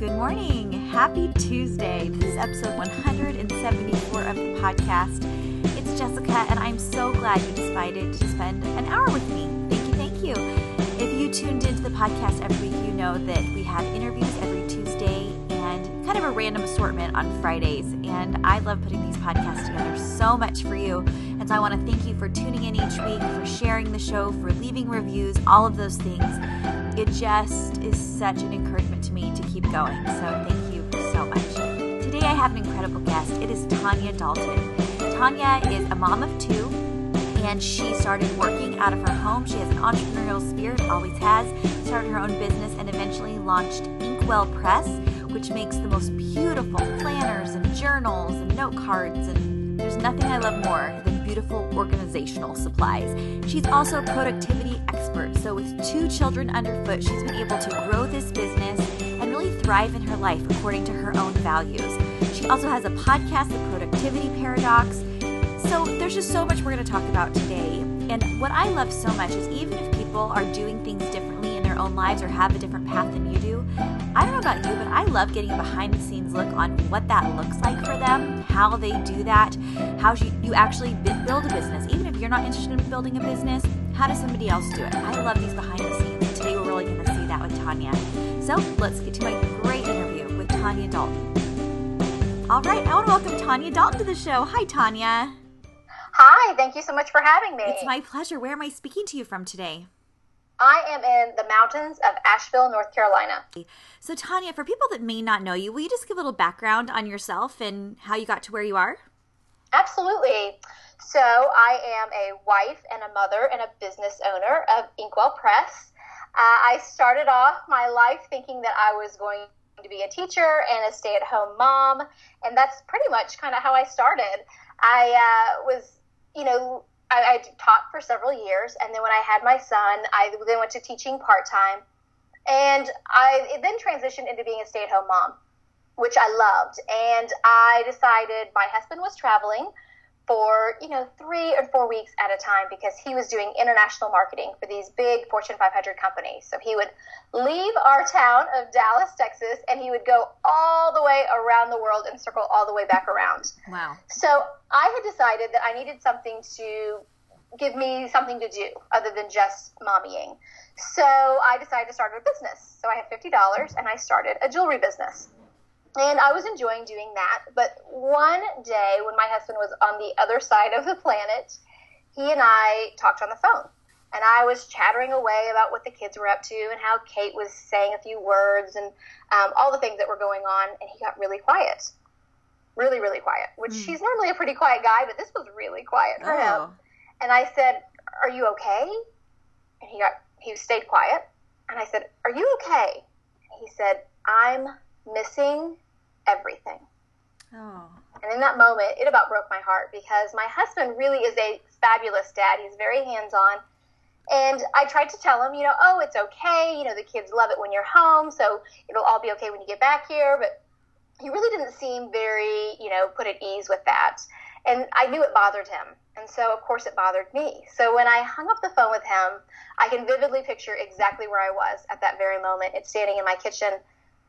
Good morning. Happy Tuesday. This is episode 174 of the podcast. It's Jessica, and I'm so glad you decided to spend an hour with me. Thank you, thank you. If you tuned into the podcast every week, you know that we have interviews every kind of a random assortment on Fridays. And I love putting these podcasts together so much for you. And so I want to thank you for tuning in each week, for sharing the show, for leaving reviews, all of those things. It just is such an encouragement to me to keep going. So thank you so much. Today I have an incredible guest. It is Tanya Dalton. Tanya is a mom of two and she started working out of her home. She has an entrepreneurial spirit, always has. Started her own business and eventually launched Inkwell Press, which makes the most beautiful planners and journals and note cards. And there's nothing I love more than beautiful organizational supplies. She's also a productivity expert. So, with two children underfoot, she's been able to grow this business and really thrive in her life according to her own values. She also has a podcast, The Productivity Paradox. So, there's just so much we're going to talk about today. And what I love so much is even if people are doing things differently their own lives or have a different path than you do, I don't know about you, but I love getting a behind the scenes look on what that looks like for them, how they do that, how you, you actually build a business. Even if you're not interested in building a business, how does somebody else do it? I love these behind the scenes. And today we're really going to see that with Tanya. So let's get to my great interview with Tanya Dalton. All right, I want to welcome Tanya Dalton to the show. Hi, Tanya. Hi, thank you so much for having me. It's my pleasure. Where am I speaking to you from today? I am in the mountains of Asheville, North Carolina. So, Tanya, for people that may not know you, will you just give a little background on yourself and how you got to where you are? Absolutely. So, I am a wife and a mother and a business owner of Inkwell Press. Uh, I started off my life thinking that I was going to be a teacher and a stay at home mom, and that's pretty much kind of how I started. I uh, was, you know, I, I taught for several years, and then when I had my son, I then went to teaching part time, and I then transitioned into being a stay at home mom, which I loved. And I decided my husband was traveling for you know three or four weeks at a time because he was doing international marketing for these big Fortune 500 companies. So he would leave our town of Dallas, Texas, and he would go all the way around the world and circle all the way back around. Wow! So I had decided that I needed something to give me something to do other than just mommying. So I decided to start a business. So I had fifty dollars and I started a jewelry business and I was enjoying doing that. But one day, when my husband was on the other side of the planet, he and I talked on the phone. And I was chattering away about what the kids were up to and how Kate was saying a few words and um, all the things that were going on. And he got really quiet. Really, really quiet, which mm. he's normally a pretty quiet guy, but this was really quiet for oh. him. And I said, Are you okay? And he got, he stayed quiet. And I said, Are you okay? And he said, I'm missing everything. Oh. And in that moment, it about broke my heart because my husband really is a fabulous dad. He's very hands on. And I tried to tell him, you know, oh, it's okay. You know, the kids love it when you're home, so it'll all be okay when you get back here. But he really didn't seem very, you know, put at ease with that. And I knew it bothered him. And so, of course, it bothered me. So when I hung up the phone with him, I can vividly picture exactly where I was at that very moment. It's standing in my kitchen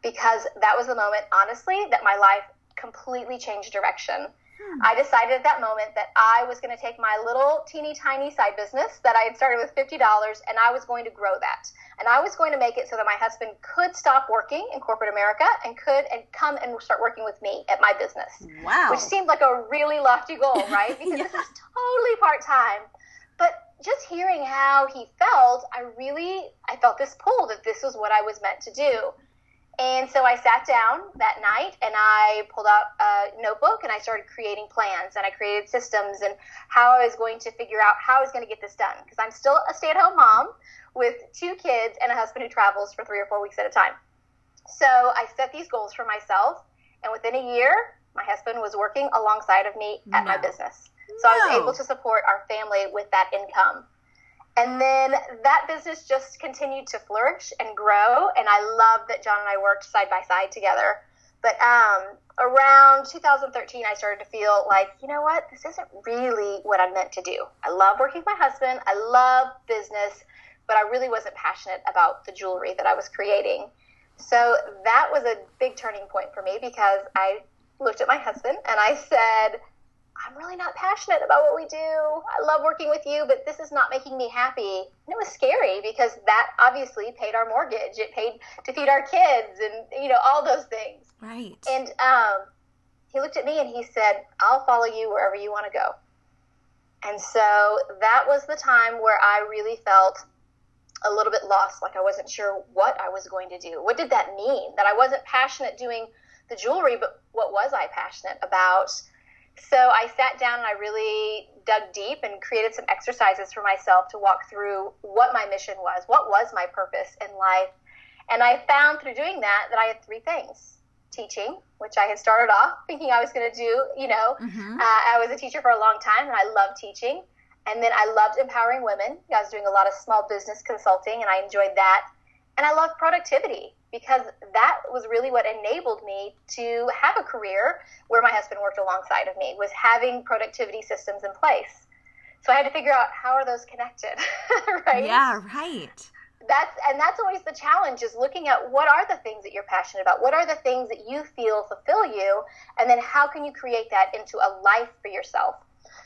because that was the moment, honestly, that my life completely changed direction. Hmm. I decided at that moment that I was going to take my little teeny tiny side business that I had started with $50 and I was going to grow that. And I was going to make it so that my husband could stop working in corporate America and could and come and start working with me at my business. Wow. Which seemed like a really lofty goal, right? Because yeah. this is totally part time. But just hearing how he felt, I really I felt this pull that this was what I was meant to do. And so I sat down that night and I pulled out a notebook and I started creating plans and I created systems and how I was going to figure out how I was going to get this done. Because I'm still a stay at home mom with two kids and a husband who travels for three or four weeks at a time. So I set these goals for myself, and within a year, my husband was working alongside of me at no. my business. So no. I was able to support our family with that income. And then that business just continued to flourish and grow. And I love that John and I worked side by side together. But um, around 2013, I started to feel like, you know what, this isn't really what I'm meant to do. I love working with my husband, I love business, but I really wasn't passionate about the jewelry that I was creating. So that was a big turning point for me because I looked at my husband and I said, I'm really not passionate about what we do. I love working with you, but this is not making me happy. And it was scary because that obviously paid our mortgage. It paid to feed our kids and, you know, all those things. Right. And um, he looked at me and he said, I'll follow you wherever you want to go. And so that was the time where I really felt a little bit lost, like I wasn't sure what I was going to do. What did that mean? That I wasn't passionate doing the jewelry, but what was I passionate about? So I sat down and I really dug deep and created some exercises for myself to walk through what my mission was, what was my purpose in life. And I found through doing that that I had three things teaching, which I had started off thinking I was going to do. You know, mm-hmm. uh, I was a teacher for a long time and I loved teaching. And then I loved empowering women. I was doing a lot of small business consulting and I enjoyed that. And I loved productivity because that was really what enabled me to have a career where my husband worked alongside of me was having productivity systems in place. So i had to figure out how are those connected right? Yeah right. That's and that's always the challenge is looking at what are the things that you're passionate about? What are the things that you feel fulfill you? And then how can you create that into a life for yourself?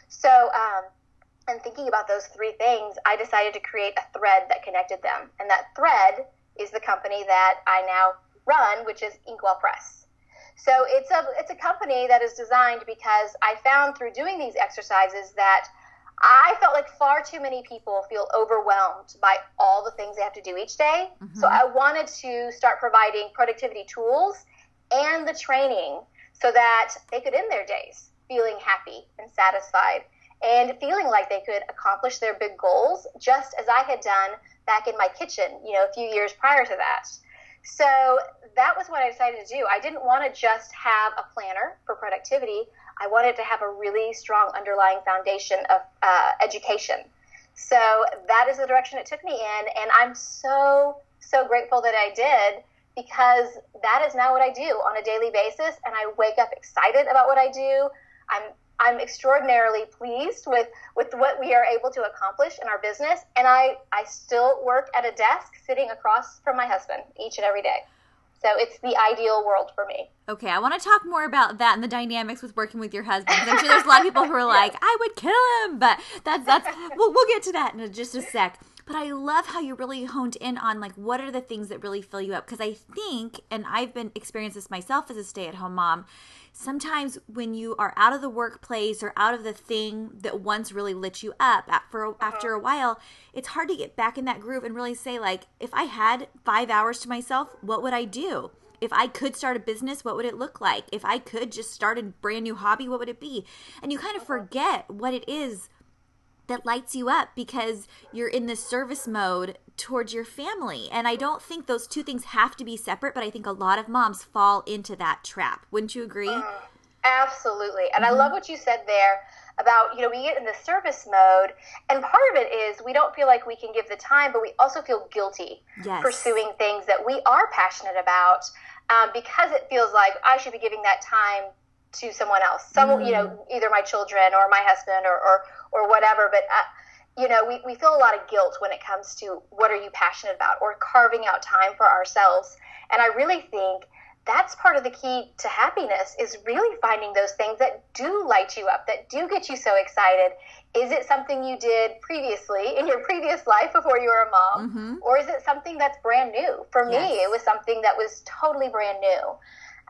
So um, and thinking about those three things i decided to create a thread that connected them. And that thread is the company that I now run, which is Inkwell Press. So it's a it's a company that is designed because I found through doing these exercises that I felt like far too many people feel overwhelmed by all the things they have to do each day. Mm-hmm. So I wanted to start providing productivity tools and the training so that they could end their days feeling happy and satisfied and feeling like they could accomplish their big goals just as I had done back in my kitchen, you know, a few years prior to that. So that was what I decided to do. I didn't want to just have a planner for productivity. I wanted to have a really strong underlying foundation of uh, education. So that is the direction it took me in. And I'm so, so grateful that I did because that is now what I do on a daily basis. And I wake up excited about what I do. I'm I'm extraordinarily pleased with, with what we are able to accomplish in our business. And I, I still work at a desk sitting across from my husband each and every day. So it's the ideal world for me. Okay, I want to talk more about that and the dynamics with working with your husband. I'm sure there's a lot of people who are like, I would kill him, but that's that's we'll, we'll get to that in just a sec. But I love how you really honed in on like what are the things that really fill you up because I think, and I've been experienced this myself as a stay-at-home mom sometimes when you are out of the workplace or out of the thing that once really lit you up after, uh-huh. after a while it's hard to get back in that groove and really say like if i had five hours to myself what would i do if I could start a business, what would it look like? If I could just start a brand new hobby, what would it be? And you kind of uh-huh. forget what it is that lights you up because you're in this service mode towards your family. And I don't think those two things have to be separate, but I think a lot of moms fall into that trap. Wouldn't you agree? Mm, absolutely. And mm-hmm. I love what you said there about, you know, we get in the service mode, and part of it is we don't feel like we can give the time, but we also feel guilty yes. pursuing things that we are passionate about um, because it feels like I should be giving that time to someone else, some, mm. you know, mm. either my children or my husband or, or, or whatever. But uh, you know, we, we feel a lot of guilt when it comes to what are you passionate about or carving out time for ourselves. And I really think that's part of the key to happiness is really finding those things that do light you up, that do get you so excited. Is it something you did previously in your previous life before you were a mom? Mm-hmm. Or is it something that's brand new? For me, it was something that was totally brand new.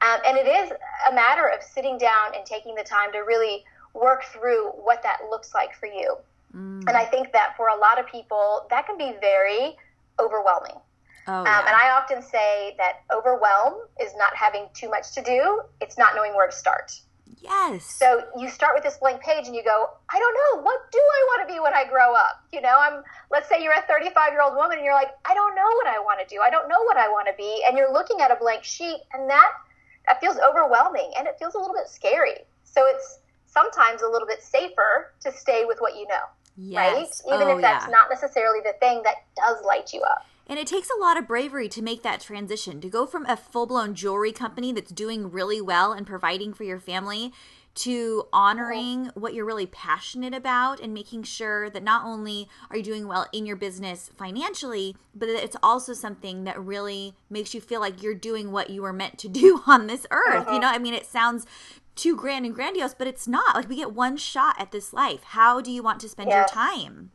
Um, and it is a matter of sitting down and taking the time to really work through what that looks like for you. Mm. And I think that for a lot of people, that can be very overwhelming. Oh, yeah. um, and I often say that overwhelm is not having too much to do, it's not knowing where to start. Yes. So you start with this blank page and you go, I don't know, what do I want to be when I grow up? You know, I'm let's say you're a 35 year old woman and you're like, I don't know what I want to do. I don't know what I want to be. And you're looking at a blank sheet and that that feels overwhelming and it feels a little bit scary. So it's sometimes a little bit safer to stay with what you know. Yes. Right? Even Oh, if that's yeah. not necessarily the thing that does light you up. And it takes a lot of bravery to make that transition, to go from a full blown jewelry company that's doing really well and providing for your family to honoring what you're really passionate about and making sure that not only are you doing well in your business financially, but that it's also something that really makes you feel like you're doing what you were meant to do on this earth. You know, I mean, it sounds too grand and grandiose, but it's not. Like, we get one shot at this life. How do you want to spend your Yes. time?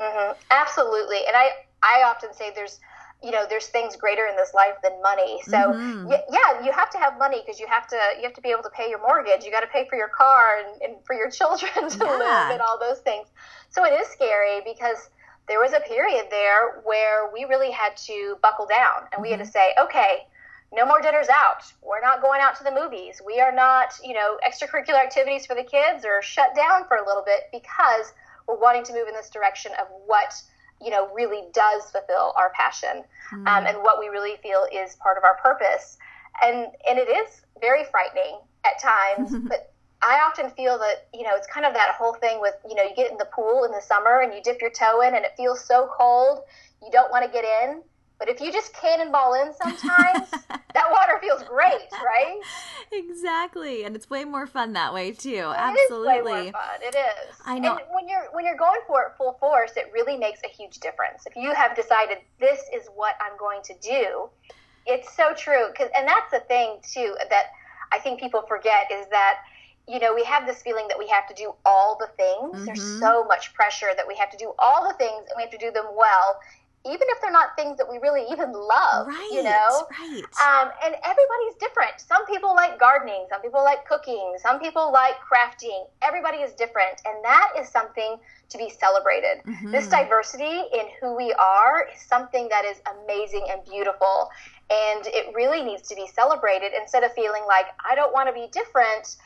hmm Absolutely. And I, I often say there's, you know, there's things greater in this life than money. So Mhm. y- yeah, you have to have money because you have to, you have to be able to pay your mortgage. You got to pay for your car and, and for your children to Yeah. live and all those things. So it is scary because there was a period there where we really had to buckle down and we had to say, okay, no more dinners out. We're not going out to the movies. We are not, you know, extracurricular activities for the kids are shut down for a little bit because we're wanting to move in this direction of what, you know, really does fulfill our passion um, and what we really feel is part of our purpose. And, and it is very frightening at times, but I often feel that, you know, it's kind of that whole thing with, you know, you get in the pool in the summer and you dip your toe in and it feels so cold, you don't want to get in. But if you just cannonball in sometimes, that water feels great, right? Exactly. And it's way more fun that way too. It Absolutely. is way more fun. It is. I know. And when you're when you're going for it full force, it really makes a huge difference. If you have decided this is what I'm going to do, it's so true. 'Cause- and that's the thing too that I think people forget is that you know we have this feeling that we have to do all the things. There's Mhm. so much pressure that we have to do all the things and we have to do them well, even if they're not things that we really even love. Right. You know. Right. Um, and everybody's different. Some people like gardening, some people like cooking, some people like crafting. Everybody is different, and that is something to be celebrated. This Mhm. diversity in who we are is something that is amazing and beautiful, and it really needs to be celebrated instead of feeling like I don't want to be different.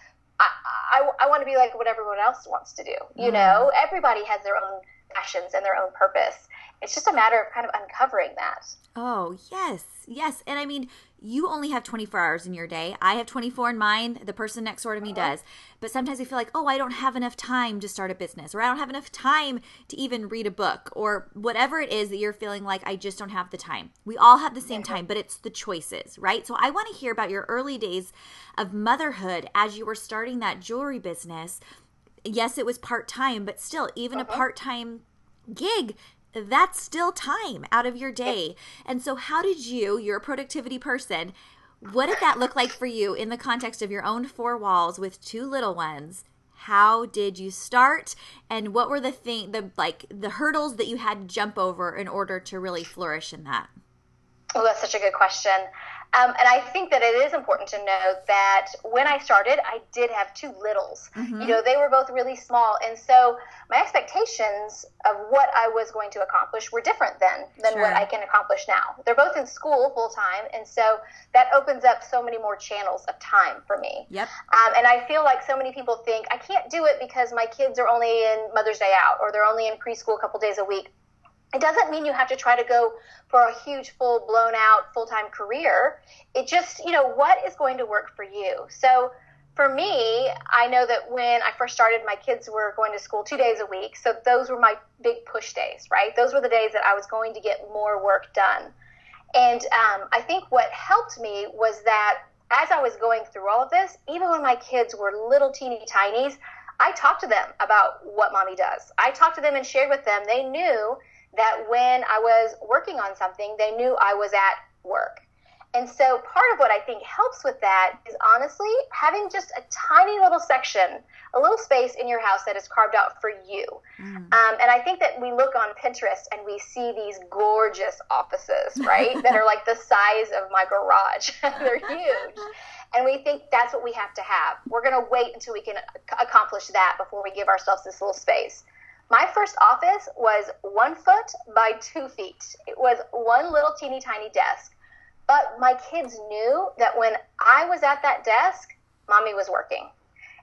I, I, I want to be like what everyone else wants to do. You Mm. know, everybody has their own passions and their own purpose. It's just a matter of kind of uncovering that. Oh, yes. Yes. And I mean, you only have 24 hours in your day. I have 24 in mine. The person next door to me uh-huh. does. But sometimes I feel like, oh, I don't have enough time to start a business, or I don't have enough time to even read a book, or whatever it is that you're feeling like I just don't have the time. We all have the same time, but it's the choices, right? So I want to hear about your early days of motherhood as you were starting that jewelry business. Yes, it was part time, but still, even a uh-huh. part time gig that's still time out of your day. And so, how did you, you're a productivity person, what did that look like for you in the context of your own four walls with two little ones? How did you start, and what were the thing, the like, the hurdles that you had to jump over in order to really flourish in that? Oh, that's such a good question. Um, and I think that it is important to know that when I started, I did have two littles. You know, they were both really small. And so my expectations of what I was going to accomplish were different then than Sure. what I can accomplish now. They're both in school full time. And so that opens up so many more channels of time for me. Yep. Um, and I feel like so many people think I can't do it because my kids are only in Mother's Day out or they're only in preschool a couple days a week. It doesn't mean you have to try to go for a huge, full blown out, full time career. It just, you know, what is going to work for you? So for me, I know that when I first started, my kids were going to school two days a week. So those were my big push days, right? Those were the days that I was going to get more work done. And um, I think what helped me was that as I was going through all of this, even when my kids were little teeny tinies, I talked to them about what mommy does. I talked to them and shared with them. They knew that when I was working on something, they knew I was at work. And so part of what I think helps with that is honestly having just a tiny little section, a little space in your house that is carved out for you. Um, and I think that we look on Pinterest and we see these gorgeous offices, right? that are like the size of my garage. They're huge. And we think that's what we have to have. We're going to wait until we can ac- accomplish that before we give ourselves this little space. My first office was one foot by two feet. It was one little teeny tiny desk. But my kids knew that when I was at that desk, mommy was working.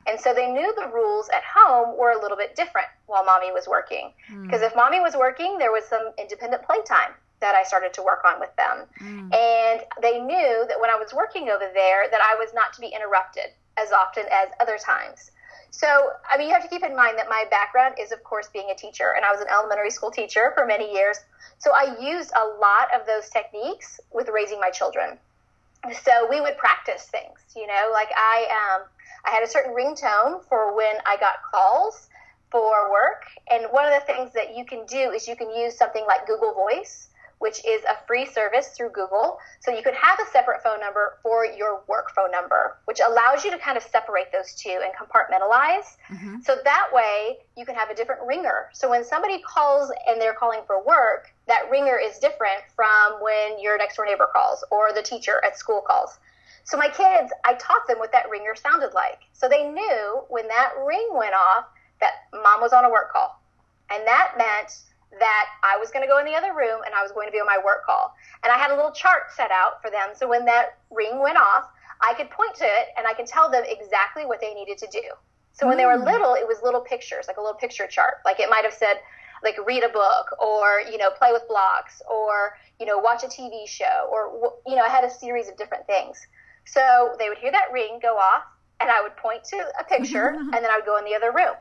And so they knew the rules at home were a little bit different while mommy was working. Because mm. if mommy was working, there was some independent playtime that I started to work on with them. Mm. And they knew that when I was working over there that I was not to be interrupted as often as other times. So, I mean, you have to keep in mind that my background is, of course, being a teacher, and I was an elementary school teacher for many years. So, I used a lot of those techniques with raising my children. So, we would practice things, you know, like I, um, I had a certain ringtone for when I got calls for work. And one of the things that you can do is you can use something like Google Voice, which is a free service through Google. So you could have a separate phone number for your work phone number, which allows you to kind of separate those two and compartmentalize. Mm-hmm. So that way you can have a different ringer. So when somebody calls and they're calling for work, that ringer is different from when your next door neighbor calls or the teacher at school calls. So my kids, I taught them what that ringer sounded like. So they knew when that ring went off that mom was on a work call. And that meant that I was going to go in the other room and I was going to be on my work call. And I had a little chart set out for them. So when that ring went off, I could point to it and I could tell them exactly what they needed to do. So when mm. they were mm. little, it was little pictures, like a little picture chart. Like it might have said, like read a book or, you know, play with blocks or, you know, watch a TV show or, you know, I had a series of different things. So they would hear that ring go off, and I would point to a picture, and then I would go in the other room.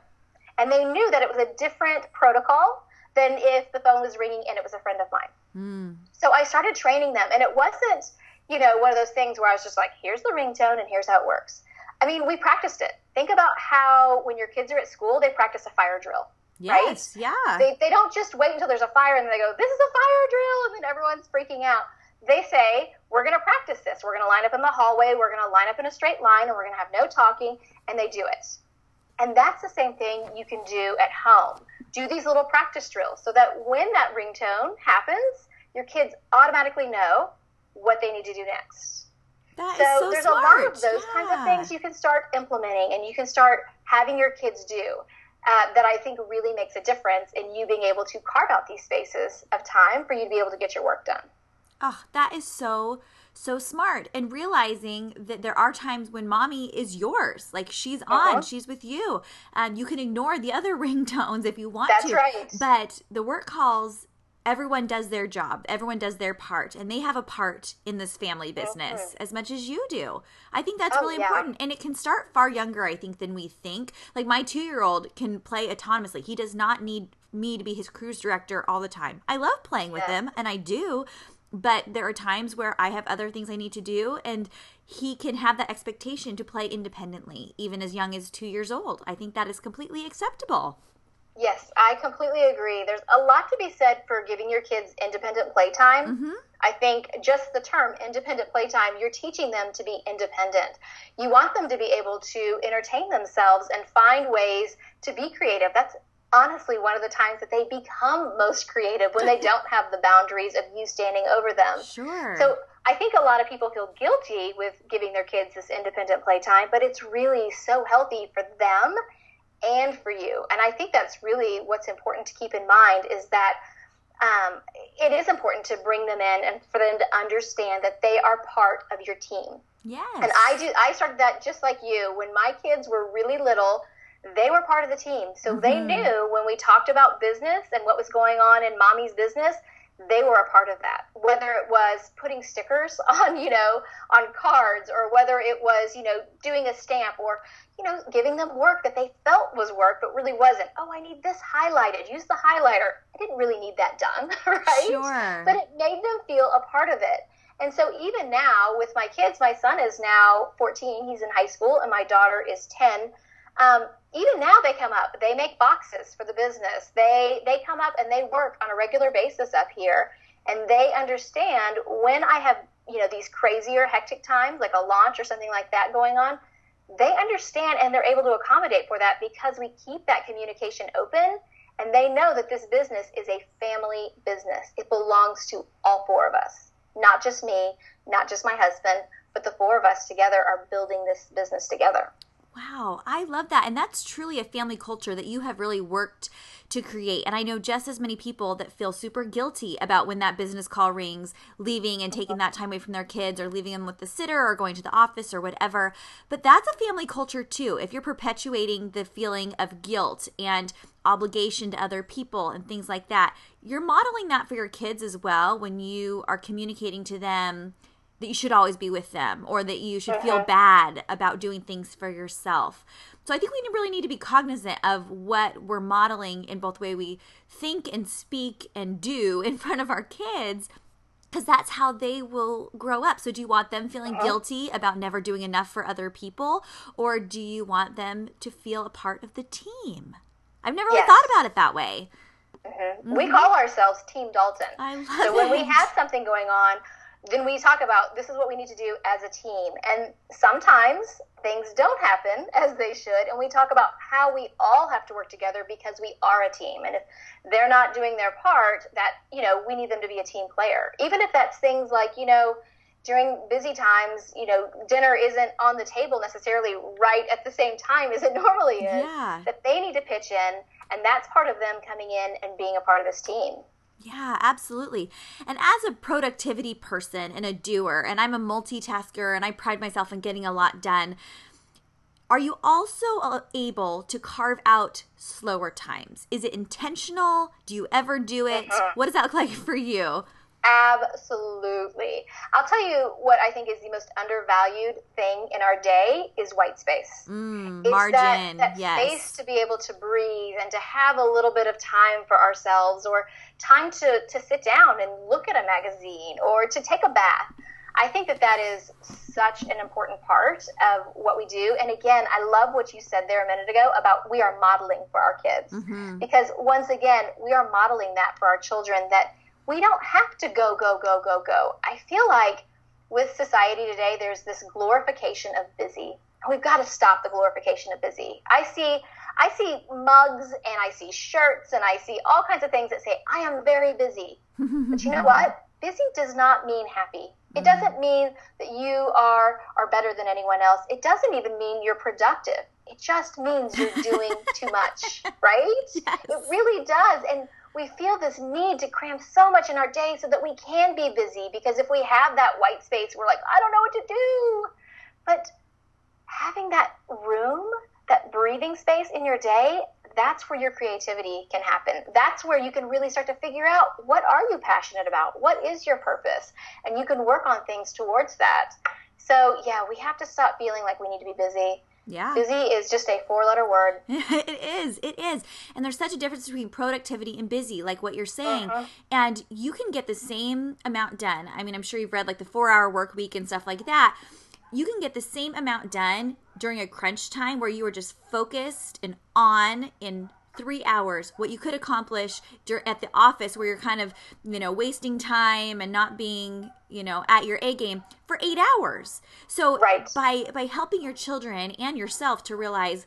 And they knew that it was a different protocol than if the phone was ringing and it was a friend of mine. Mm. So I started training them, and it wasn't, you know, one of those things where I was just like, here's the ringtone and here's how it works. I mean, we practiced it. Think about how when your kids are at school, they practice a fire drill. Yes, right? yeah. They, they don't just wait until there's a fire and then they go, this is a fire drill, and then everyone's freaking out they say, we're going to practice this. We're going to line up in the hallway. We're going to line up in a straight line and we're going to have no talking. And they do it. And that's the same thing you can do at home. Do these little practice drills so that when that ringtone happens, your kids automatically know what they need to do next. That so, so there's smart. a lot of those yeah. kinds of things you can start implementing and you can start having your kids do. Uh, that I think really makes a difference in you being able to carve out these spaces of time for you to be able to get your work done. Oh, that is so so smart and realizing that there are times when mommy is yours like she's uh-huh. on she's with you and you can ignore the other ringtones if you want That's to right. but the work calls everyone does their job everyone does their part and they have a part in this family business mm-hmm. as much as you do i think that's oh, really yeah. important and it can start far younger i think than we think like my two year old can play autonomously he does not need me to be his cruise director all the time i love playing with him and i do but there are times where I have other things I need to do, and he can have that expectation to play independently, even as young as two years old. I think that is completely acceptable. Yes, I completely agree. There's a lot to be said for giving your kids independent playtime. Mm-hmm. I think just the term independent playtime, you're teaching them to be independent. You want them to be able to entertain themselves and find ways to be creative. That's honestly one of the times that they become most creative when they don't have the boundaries of you standing over them. Sure. So I think a lot of people feel guilty with giving their kids this independent playtime, but it's really so healthy for them and for you. And I think that's really what's important to keep in mind is that um, it is important to bring them in and for them to understand that they are part of your team. Yes. And I do. I started that just like you when my kids were really little they were part of the team. So mm-hmm. they knew when we talked about business and what was going on in mommy's business, they were a part of that. Whether it was putting stickers on, you know, on cards or whether it was, you know, doing a stamp or, you know, giving them work that they felt was work but really wasn't. Oh, I need this highlighted. Use the highlighter. I didn't really need that done, right? Sure. But it made them feel a part of it. And so even now with my kids, my son is now 14, he's in high school, and my daughter is 10 um, even now they come up. They make boxes for the business. They they come up and they work on a regular basis up here, and they understand when I have you know these crazier hectic times like a launch or something like that going on. They understand and they're able to accommodate for that because we keep that communication open and they know that this business is a family business. It belongs to all four of us, not just me, not just my husband, but the four of us together are building this business together. Wow, I love that. And that's truly a family culture that you have really worked to create. And I know just as many people that feel super guilty about when that business call rings, leaving and taking that time away from their kids or leaving them with the sitter or going to the office or whatever. But that's a family culture too. If you're perpetuating the feeling of guilt and obligation to other people and things like that, you're modeling that for your kids as well when you are communicating to them that you should always be with them or that you should feel uh-huh. bad about doing things for yourself. So I think we really need to be cognizant of what we're modeling in both way we think and speak and do in front of our kids because that's how they will grow up. So do you want them feeling uh-huh. guilty about never doing enough for other people or do you want them to feel a part of the team? I've never yes. really thought about it that way. Mm-hmm. Mm-hmm. We call ourselves Team Dalton. I love so when we have something going on, then we talk about this is what we need to do as a team. And sometimes things don't happen as they should. And we talk about how we all have to work together because we are a team. And if they're not doing their part, that, you know, we need them to be a team player. Even if that's things like, you know, during busy times, you know, dinner isn't on the table necessarily right at the same time as it normally is. Yeah. That they need to pitch in, and that's part of them coming in and being a part of this team. Yeah, absolutely. And as a productivity person and a doer, and I'm a multitasker and I pride myself in getting a lot done, are you also uh, able to carve out slower times? Is it intentional? Do you ever do it? Uh-huh. What does that look like for you? Absolutely. I'll tell you what I think is the most undervalued thing in our day is white space. Mm, it's margin, that, that yes. space to be able to breathe and to have a little bit of time for ourselves or time to, to sit down and look at a magazine or to take a bath. I think that that is such an important part of what we do. And again, I love what you said there a minute ago about we are modeling for our kids. Mm-hmm. Because once again, we are modeling that for our children that we don't have to go, go, go, go, go. I feel like with society today, there's this glorification of busy. We've got to stop the glorification of busy. I see I see mugs and I see shirts and I see all kinds of things that say, I am very busy. but you know what? Busy does not mean happy. It mm-hmm. doesn't mean that you are, are better than anyone else. It doesn't even mean you're productive. It just means you're doing too much, right? Yes. It really does. We feel this need to cram so much in our day so that we can be busy because if we have that white space, we're like, I don't know what to do. But having that room, that breathing space in your day, that's where your creativity can happen. That's where you can really start to figure out what are you passionate about? What is your purpose? And you can work on things towards that. So, yeah, we have to stop feeling like we need to be busy yeah. Busy is just a four letter word. it is. It is. And there's such a difference between productivity and busy, like what you're saying. Uh-huh. And you can get the same amount done. I mean, I'm sure you've read like the four hour work week and stuff like that. You can get the same amount done during a crunch time where you are just focused and on in three hours what you could accomplish at the office where you're kind of you know wasting time and not being you know at your a game for eight hours so right. by by helping your children and yourself to realize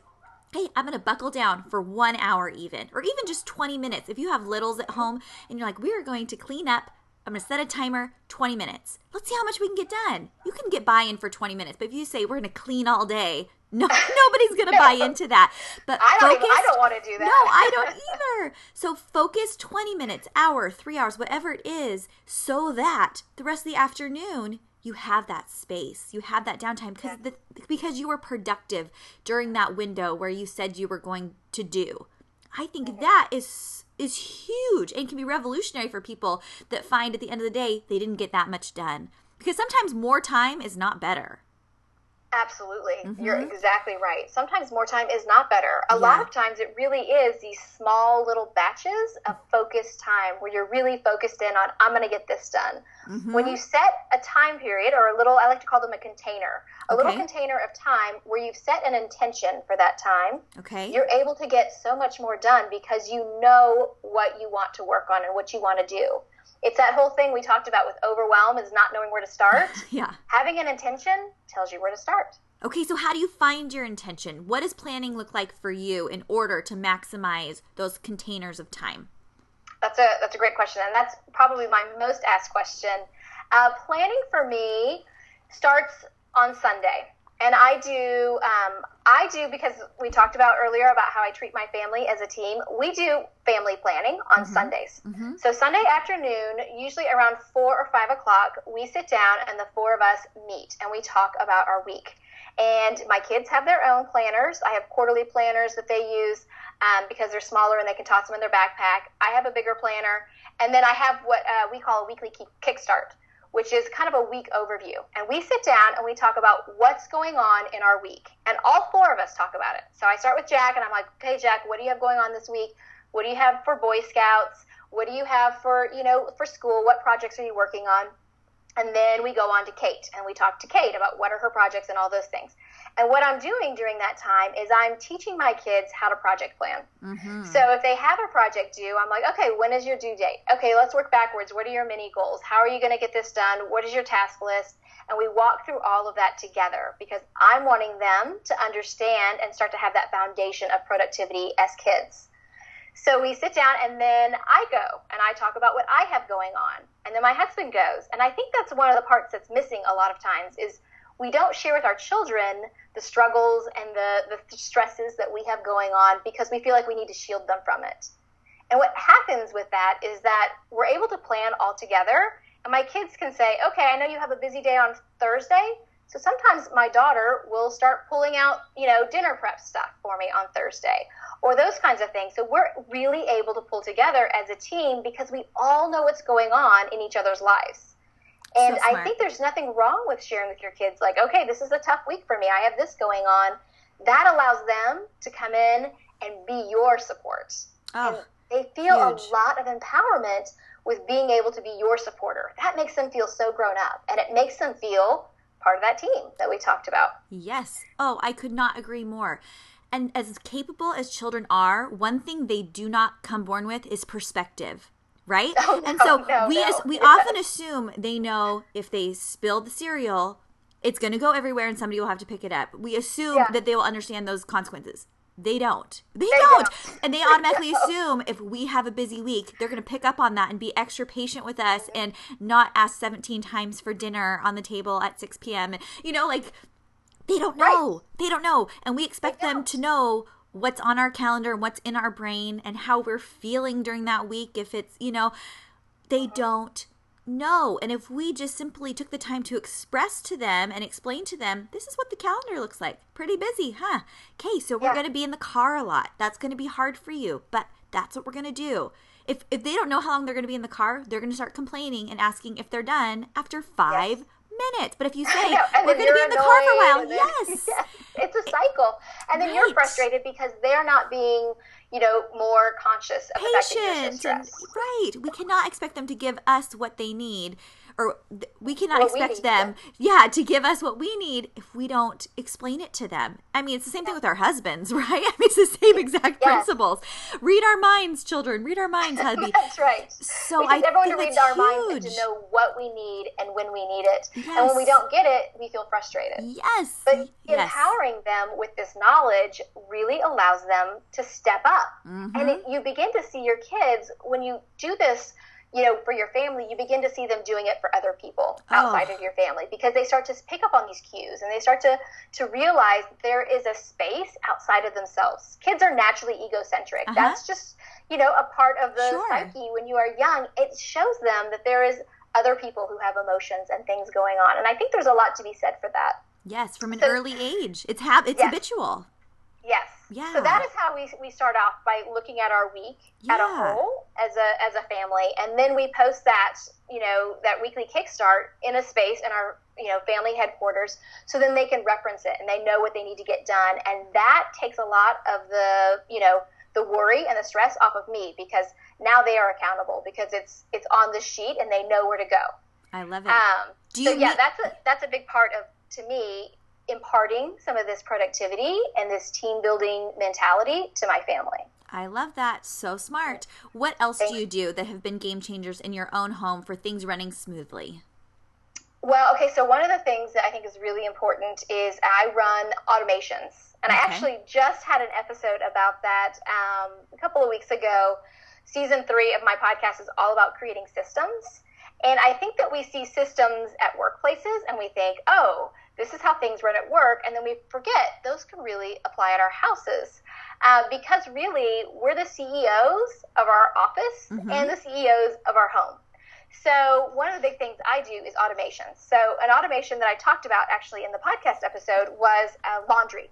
hey, I'm going to buckle down for one hour, even, or even just 20 minutes. If you have littles at home and you're like, we are going to clean up, I'm going to set a timer 20 minutes. Let's see how much we can get done. You can get buy in for 20 minutes, but if you say we're going to clean all day, no, nobody's going to no. buy into that. But I don't, even, I don't want to do that. No, I don't either. So focus 20 minutes, hour, three hours, whatever it is, so that the rest of the afternoon you have that space you have that downtime because yeah. because you were productive during that window where you said you were going to do i think mm-hmm. that is is huge and can be revolutionary for people that find at the end of the day they didn't get that much done because sometimes more time is not better Absolutely. Mm-hmm. You're exactly right. Sometimes more time is not better. A yeah. lot of times it really is these small little batches of focused time where you're really focused in on, I'm going to get this done. Mm-hmm. When you set a time period or a little, I like to call them a container, a okay. little container of time where you've set an intention for that time, okay. you're able to get so much more done because you know what you want to work on and what you want to do it's that whole thing we talked about with overwhelm is not knowing where to start. yeah. Having an intention tells you where to start. Okay, so how do you find your intention? What does planning look like for you in order to maximize those containers of time? That's a that's a great question, and that's probably my most asked question. Uh, planning for me starts on Sunday. And I do. Um, I do because we talked about earlier about how I treat my family as a team. We do family planning on mm-hmm. Sundays. Mm-hmm. So Sunday afternoon, usually around four or five o'clock, we sit down and the four of us meet and we talk about our week. And my kids have their own planners. I have quarterly planners that they use um, because they're smaller and they can toss them in their backpack. I have a bigger planner, and then I have what uh, we call a weekly kickstart which is kind of a week overview. And we sit down and we talk about what's going on in our week. And all four of us talk about it. So I start with Jack and I'm like, okay, Jack, what do you have going on this week? What do you have for Boy Scouts? What do you have for, you know, for school? What projects are you working on? And then we go on to Kate and we talk to Kate about what are her projects and all those things. And what I'm doing during that time is I'm teaching my kids how to project plan. Mm-hmm. So if they have a project due, I'm like, okay, when is your due date? Okay, let's work backwards. What are your mini goals? How are you going to get this done? What is your task list? And we walk through all of that together because I'm wanting them to understand and start to have that foundation of productivity as kids. So we sit down and then I go and I talk about what I have going on. And then my husband goes. And I think that's one of the parts that's missing a lot of times is we don't share with our children the struggles and the, the stresses that we have going on because we feel like we need to shield them from it. And what happens with that is that we're able to plan all together, and my kids can say, okay, I know you have a busy day on Thursday. So sometimes my daughter will start pulling out, you know, dinner prep stuff for me on Thursday or those kinds of things. So we're really able to pull together as a team because we all know what's going on in each other's lives. And so I think there's nothing wrong with sharing with your kids, like, okay, this is a tough week for me. I have this going on. That allows them to come in and be your support. Oh, and they feel huge. a lot of empowerment with being able to be your supporter. That makes them feel so grown up and it makes them feel part of that team that we talked about. Yes. Oh, I could not agree more. And as capable as children are, one thing they do not come born with is perspective right? Oh, and so no, we no. we often assume they know if they spill the cereal, it's going to go everywhere and somebody will have to pick it up. We assume yeah. that they will understand those consequences. They don't. They, they don't. don't. And they automatically assume if we have a busy week, they're going to pick up on that and be extra patient with us and not ask 17 times for dinner on the table at 6 p.m. You know, like they don't know. Right. They don't know. And we expect them to know what's on our calendar and what's in our brain and how we're feeling during that week if it's you know they don't know. And if we just simply took the time to express to them and explain to them this is what the calendar looks like. Pretty busy huh? Okay so we're yeah. going to be in the car a lot. That's going to be hard for you but that's what we're going to do. If if they don't know how long they're going to be in the car they're going to start complaining and asking if they're done after five yes minutes. But if you say we're going to be in the car for a while, then, yes. yes, it's a cycle, and then right. you're frustrated because they're not being, you know, more conscious of Patient the fact that you're so right. We cannot expect them to give us what they need or we cannot what expect we them yeah to give us what we need if we don't explain it to them. I mean it's the same thing with our husbands right? I mean it's the same exact principles. Read our minds children read our minds hubby. That's right. So we i everyone to read our huge. minds and to know what we need and when we need it. Yes. and when we don't get it we feel frustrated. Yes. But yes. empowering them with this knowledge really allows them to step up. Mm-hmm. and it, you begin to see your kids when you do this you know, for your family, you begin to see them doing it for other people outside oh. of your family because they start to pick up on these cues and they start to to realize there is a space outside of themselves. Kids are naturally egocentric. Uh-huh. That's just you know a part of the sure. psyche when you are young. It shows them that there is other people who have emotions and things going on, and I think there's a lot to be said for that. Yes, from an so, early age, it's hab- it's yes. habitual. Yes. Yeah. So that is how we, we start off by looking at our week yeah. at a whole as a as a family, and then we post that you know that weekly kickstart in a space in our you know family headquarters, so then they can reference it and they know what they need to get done, and that takes a lot of the you know the worry and the stress off of me because now they are accountable because it's it's on the sheet and they know where to go. I love it. Um, Do you so yeah, that's a that's a big part of to me imparting some of this productivity and this team building mentality to my family. I love that. So smart. What else Thanks. do you do that have been game changers in your own home for things running smoothly? Well, okay, so one of the things that I think is really important is I run automations. And okay. I actually just had an episode about that um, a couple of weeks ago. Season three of my podcast is all about creating systems. And I think that we see systems at workplaces and we think, oh, this is how things run at work, and then we forget those can really apply at our houses. Uh, because really, we're the CEOs of our office mm-hmm. and the CEOs of our home. So, one of the big things I do is automation. So, an automation that I talked about actually in the podcast episode was uh, laundry.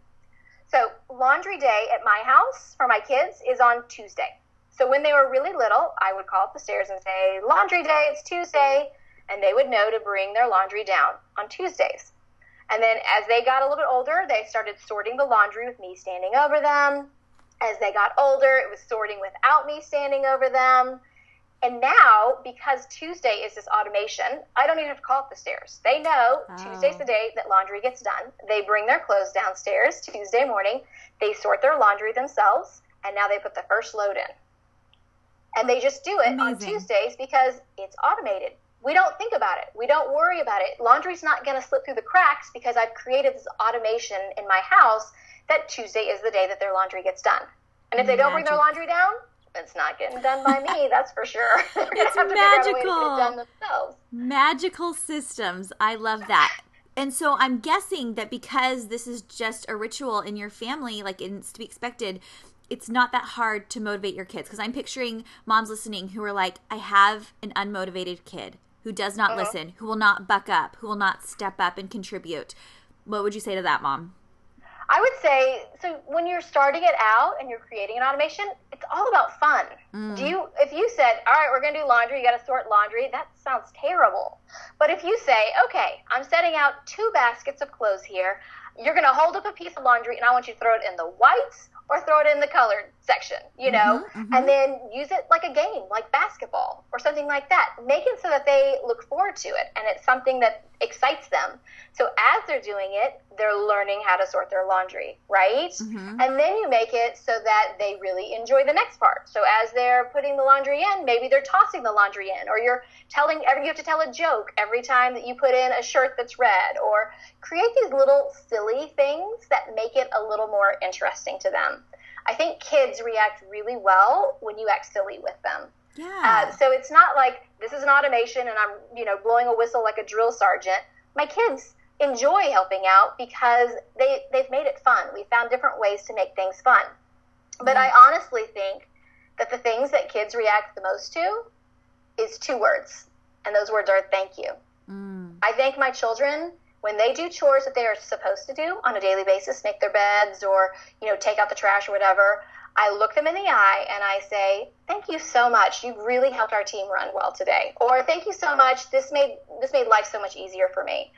So, laundry day at my house for my kids is on Tuesday. So, when they were really little, I would call up the stairs and say, Laundry day, it's Tuesday. And they would know to bring their laundry down on Tuesdays. And then as they got a little bit older, they started sorting the laundry with me standing over them. As they got older, it was sorting without me standing over them. And now, because Tuesday is this automation, I don't even have to call up the stairs. They know oh. Tuesday's the oh. day that laundry gets done. They bring their clothes downstairs Tuesday morning. They sort their laundry themselves, and now they put the first load in. And they just do it Amazing. on Tuesdays because it's automated we don't think about it. We don't worry about it. Laundry's not going to slip through the cracks because I've created this automation in my house that Tuesday is the day that their laundry gets done. And if they don't bring their laundry down, it's not getting done by me, that's for sure. it's magical. Magical systems. I love that. And so I'm guessing that because this is just a ritual in your family, like it's to be expected, it's not that hard to motivate your kids. Because I'm picturing moms listening who are like, I have an unmotivated kid who does not uh-huh. listen, who will not buck up, who will not step up and contribute. What would you say to that, mom? I would say so when you're starting it out and you're creating an automation, it's all about fun. Mm. Do you if you said, "All right, we're going to do laundry, you got to sort laundry." That sounds terrible. But if you say, "Okay, I'm setting out two baskets of clothes here. You're going to hold up a piece of laundry and I want you to throw it in the whites or throw it in the colored section, you know, mm-hmm, mm-hmm. and then use it like a game, like basketball or something like that. Make it so that they look forward to it and it's something that excites them. So as they're doing it, they're learning how to sort their laundry, right? Mm-hmm. And then you make it so that they really enjoy the next part. So as they're putting the laundry in, maybe they're tossing the laundry in, or you're telling every you have to tell a joke every time that you put in a shirt that's red, or create these little silly things that make it a little more interesting to them. I think kids react really well when you act silly with them. Yeah. Uh, so it's not like this is an automation and I'm, you know, blowing a whistle like a drill sergeant. My kids enjoy helping out because they they've made it fun. We found different ways to make things fun. But I honestly think that the things that kids react the most to is two words, and those words are thank you. Mm. I thank my children when they do chores that they are supposed to do on a daily basis, make their beds or you know take out the trash or whatever. I look them in the eye and I say, "Thank you so much. You've really helped our team run well today." Or "Thank you so much. This made this made life so much easier for me."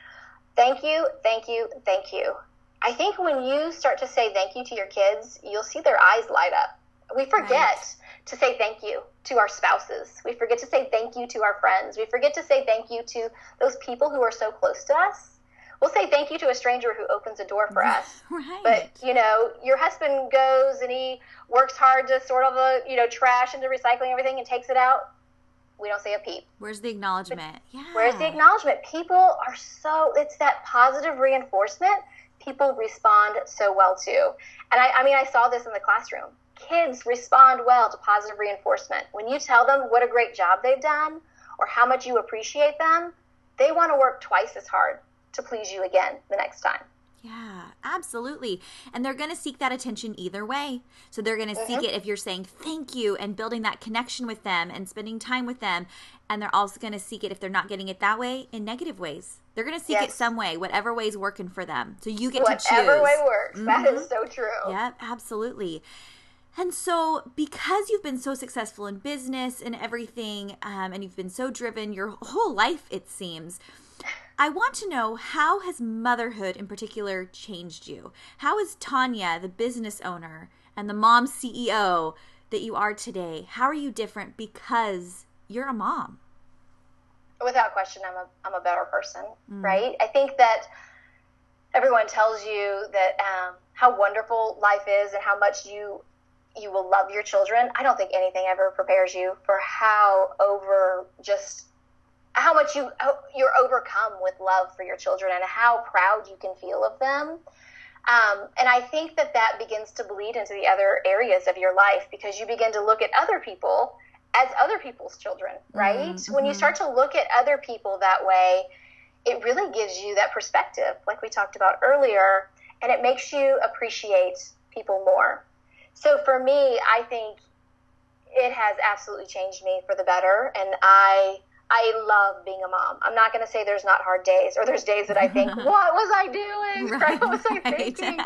Thank you, thank you, thank you. I think when you start to say thank you to your kids, you'll see their eyes light up. We forget right. to say thank you to our spouses. We forget to say thank you to our friends. We forget to say thank you to those people who are so close to us. We'll say thank you to a stranger who opens a door for us. Right. But, you know, your husband goes and he works hard to sort all the, you know, trash into recycling everything and takes it out we don't say a peep. Where's the acknowledgement? But yeah. Where's the acknowledgement? People are so, it's that positive reinforcement people respond so well to. And I, I mean, I saw this in the classroom. Kids respond well to positive reinforcement. When you tell them what a great job they've done or how much you appreciate them, they want to work twice as hard to please you again the next time. Yeah, absolutely. And they're going to seek that attention either way. So they're going to mm-hmm. seek it if you're saying thank you and building that connection with them and spending time with them. And they're also going to seek it if they're not getting it that way in negative ways. They're going to seek yes. it some way, whatever way is working for them. So you get whatever to choose. Whatever way works. Mm-hmm. That is so true. Yep, absolutely. And so, because you've been so successful in business and everything, um, and you've been so driven your whole life, it seems, I want to know how has motherhood in particular changed you? How is Tanya, the business owner and the mom CEO that you are today, how are you different because you're a mom? Without question, I'm a I'm a better person, mm. right? I think that everyone tells you that um, how wonderful life is and how much you you will love your children. I don't think anything ever prepares you for how over just how much you you're overcome with love for your children and how proud you can feel of them. Um, and I think that that begins to bleed into the other areas of your life because you begin to look at other people as other people's children, right? Mm-hmm. When you mm-hmm. start to look at other people that way, it really gives you that perspective, like we talked about earlier, and it makes you appreciate people more. So for me, I think it has absolutely changed me for the better, and I I love being a mom. I'm not going to say there's not hard days or there's days that I think, what was I doing? Right. What was I thinking?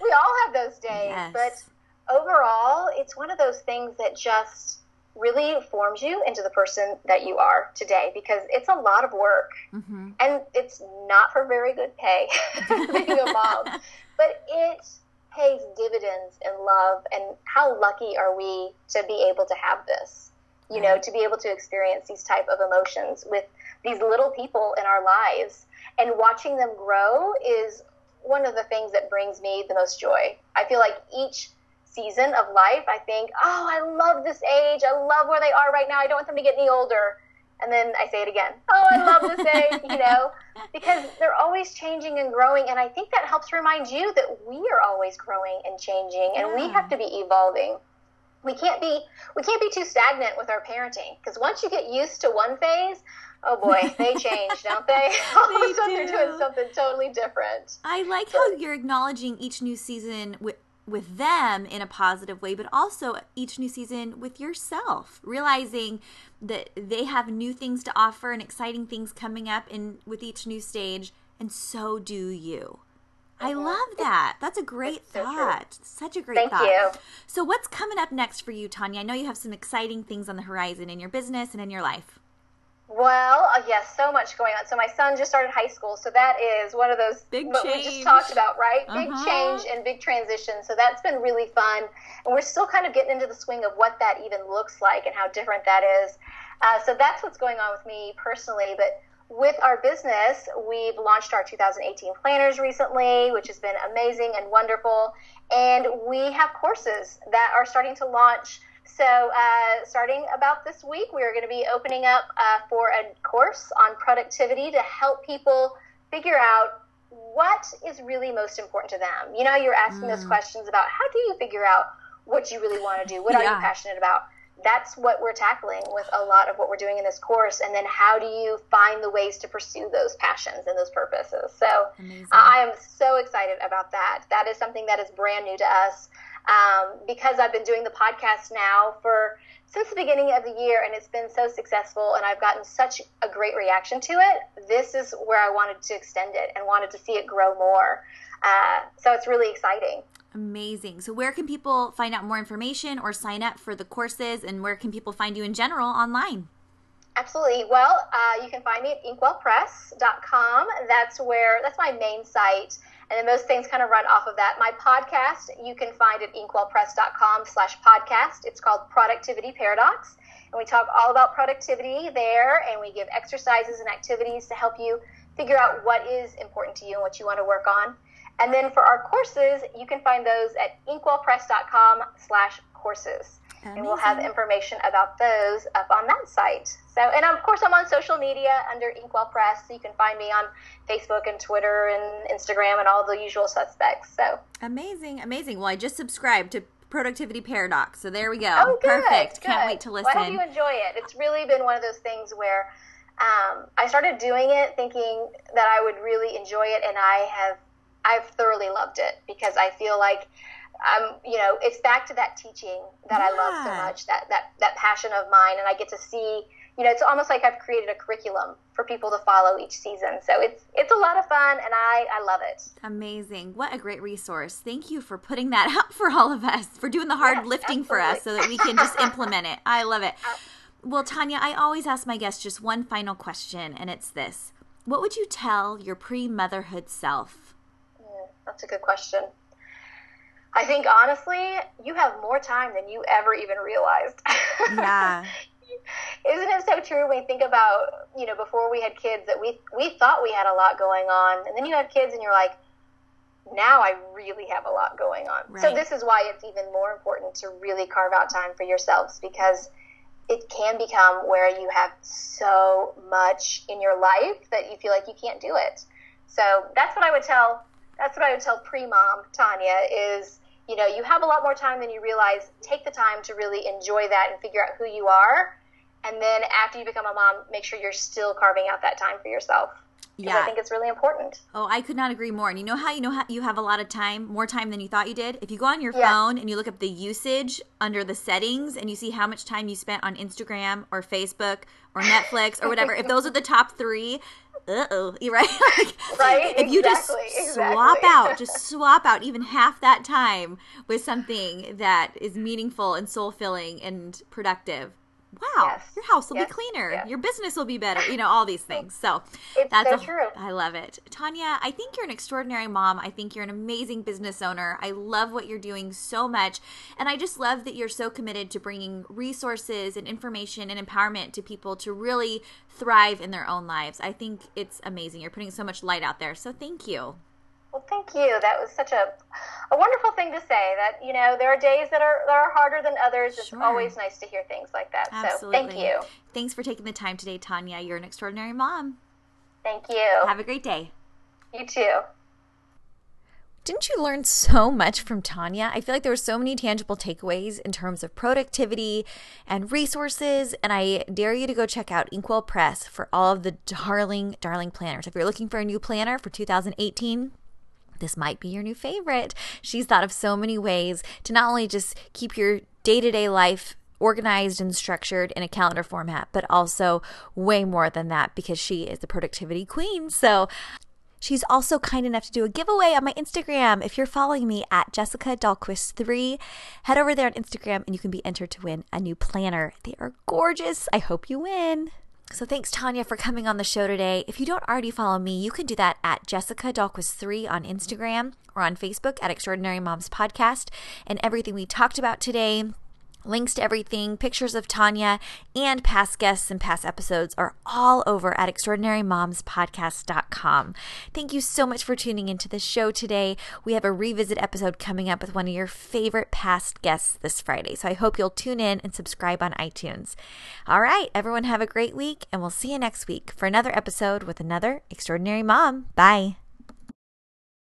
we all have those days, yes. but overall, it's one of those things that just really forms you into the person that you are today because it's a lot of work mm-hmm. and it's not for very good pay being a mom, but it pays dividends in love. And how lucky are we to be able to have this? You know, to be able to experience these type of emotions with these little people in our lives and watching them grow is one of the things that brings me the most joy. I feel like each season of life, I think, oh, I love this age. I love where they are right now. I don't want them to get any older. And then I say it again. Oh, I love this age, you know, because they're always changing and growing. And I think that helps remind you that we are always growing and changing and yeah. we have to be evolving. We can't be we can't be too stagnant with our parenting because once you get used to one phase, oh boy, they change, don't they? All they of a sudden do. they're doing something totally different. I like how you're acknowledging each new season with with them in a positive way, but also each new season with yourself, realizing that they have new things to offer and exciting things coming up in with each new stage, and so do you. I love that. That's a great so thought. True. Such a great Thank thought. You. So, what's coming up next for you, Tanya? I know you have some exciting things on the horizon in your business and in your life. Well, uh, yes, so much going on. So my son just started high school, so that is one of those big what change. we just talked about, right? Uh-huh. Big change and big transition. So that's been really fun, and we're still kind of getting into the swing of what that even looks like and how different that is. Uh, so that's what's going on with me personally, but. With our business, we've launched our 2018 planners recently, which has been amazing and wonderful. And we have courses that are starting to launch so, uh, starting about this week, we are going to be opening up uh, for a course on productivity to help people figure out what is really most important to them. You know, you're asking mm. those questions about how do you figure out what you really want to do? What yeah. are you passionate about? That's what we're tackling with a lot of what we're doing in this course. And then, how do you find the ways to pursue those passions and those purposes? So, uh, I am so excited about that. That is something that is brand new to us um, because I've been doing the podcast now for since the beginning of the year and it's been so successful and I've gotten such a great reaction to it. This is where I wanted to extend it and wanted to see it grow more. Uh, so it's really exciting. Amazing. So, where can people find out more information or sign up for the courses, and where can people find you in general online? Absolutely. Well, uh, you can find me at inkwellpress.com. That's where, that's my main site. And then most things kind of run off of that. My podcast, you can find at inkwellpress.com slash podcast. It's called Productivity Paradox. And we talk all about productivity there, and we give exercises and activities to help you figure out what is important to you and what you want to work on. And then for our courses, you can find those at inkwellpress.com slash courses. Amazing. And we'll have information about those up on that site. So, and of course, I'm on social media under Inkwell Press. So you can find me on Facebook and Twitter and Instagram and all the usual suspects. So amazing, amazing. Well, I just subscribed to Productivity Paradox, so there we go. Oh, good, Perfect. Good. Can't wait to listen. Well, I hope you enjoy it. It's really been one of those things where um, I started doing it thinking that I would really enjoy it, and I have I've thoroughly loved it because I feel like um, you know, it's back to that teaching that yeah. I love so much, that, that, that passion of mine. And I get to see, you know, it's almost like I've created a curriculum for people to follow each season. So it's, it's a lot of fun and I, I love it. Amazing. What a great resource. Thank you for putting that out for all of us, for doing the hard yes, lifting absolutely. for us so that we can just implement it. I love it. Well, Tanya, I always ask my guests just one final question, and it's this What would you tell your pre motherhood self? Mm, that's a good question. I think honestly, you have more time than you ever even realized. Yeah. Isn't it so true when we think about, you know, before we had kids that we we thought we had a lot going on and then you have kids and you're like now I really have a lot going on. Right. So this is why it's even more important to really carve out time for yourselves because it can become where you have so much in your life that you feel like you can't do it. So that's what I would tell that's what I would tell pre-mom Tanya is, you know, you have a lot more time than you realize. Take the time to really enjoy that and figure out who you are. And then after you become a mom, make sure you're still carving out that time for yourself. yeah. I think it's really important. Oh, I could not agree more. And you know how you know how you have a lot of time, more time than you thought you did? If you go on your yeah. phone and you look up the usage under the settings and you see how much time you spent on Instagram or Facebook or Netflix or whatever, if those are the top three, uh oh, you right? like, right. If you exactly, just swap exactly. out, just swap out even half that time with something that is meaningful and soul filling and productive. Wow, yes. your house will yes. be cleaner. Yes. Your business will be better. You know, all these things. So it's that's so a, true. I love it. Tanya, I think you're an extraordinary mom. I think you're an amazing business owner. I love what you're doing so much. And I just love that you're so committed to bringing resources and information and empowerment to people to really thrive in their own lives. I think it's amazing. You're putting so much light out there. So thank you. Well, thank you. That was such a a wonderful thing to say. That you know there are days that are that are harder than others. It's always nice to hear things like that. Absolutely. So thank you, Thanks for taking the time today, Tanya. You're an extraordinary mom. thank you. Have a great day. you too. Didn't you learn so much from Tanya? I feel like there were so many tangible takeaways in terms of productivity and resources. And I dare you to go check out Inkwell Press for all of the darling, darling planners. If you're looking for a new planner for 2018, this might be your new favorite. She's thought of so many ways to not only just keep your day to day life organized and structured in a calendar format, but also way more than that because she is the productivity queen. So She's also kind enough to do a giveaway on my Instagram. If you're following me at Jessica Dahlquist3, head over there on Instagram and you can be entered to win a new planner. They are gorgeous. I hope you win. So thanks, Tanya, for coming on the show today. If you don't already follow me, you can do that at Jessica Dahlquist3 on Instagram or on Facebook at Extraordinary Moms Podcast. And everything we talked about today, links to everything, pictures of Tanya, and past guests and past episodes are all over at extraordinarymomspodcast.com. Thank you so much for tuning into the show today. We have a revisit episode coming up with one of your favorite past guests this Friday. So I hope you'll tune in and subscribe on iTunes. All right, everyone have a great week, and we'll see you next week for another episode with another extraordinary mom. Bye.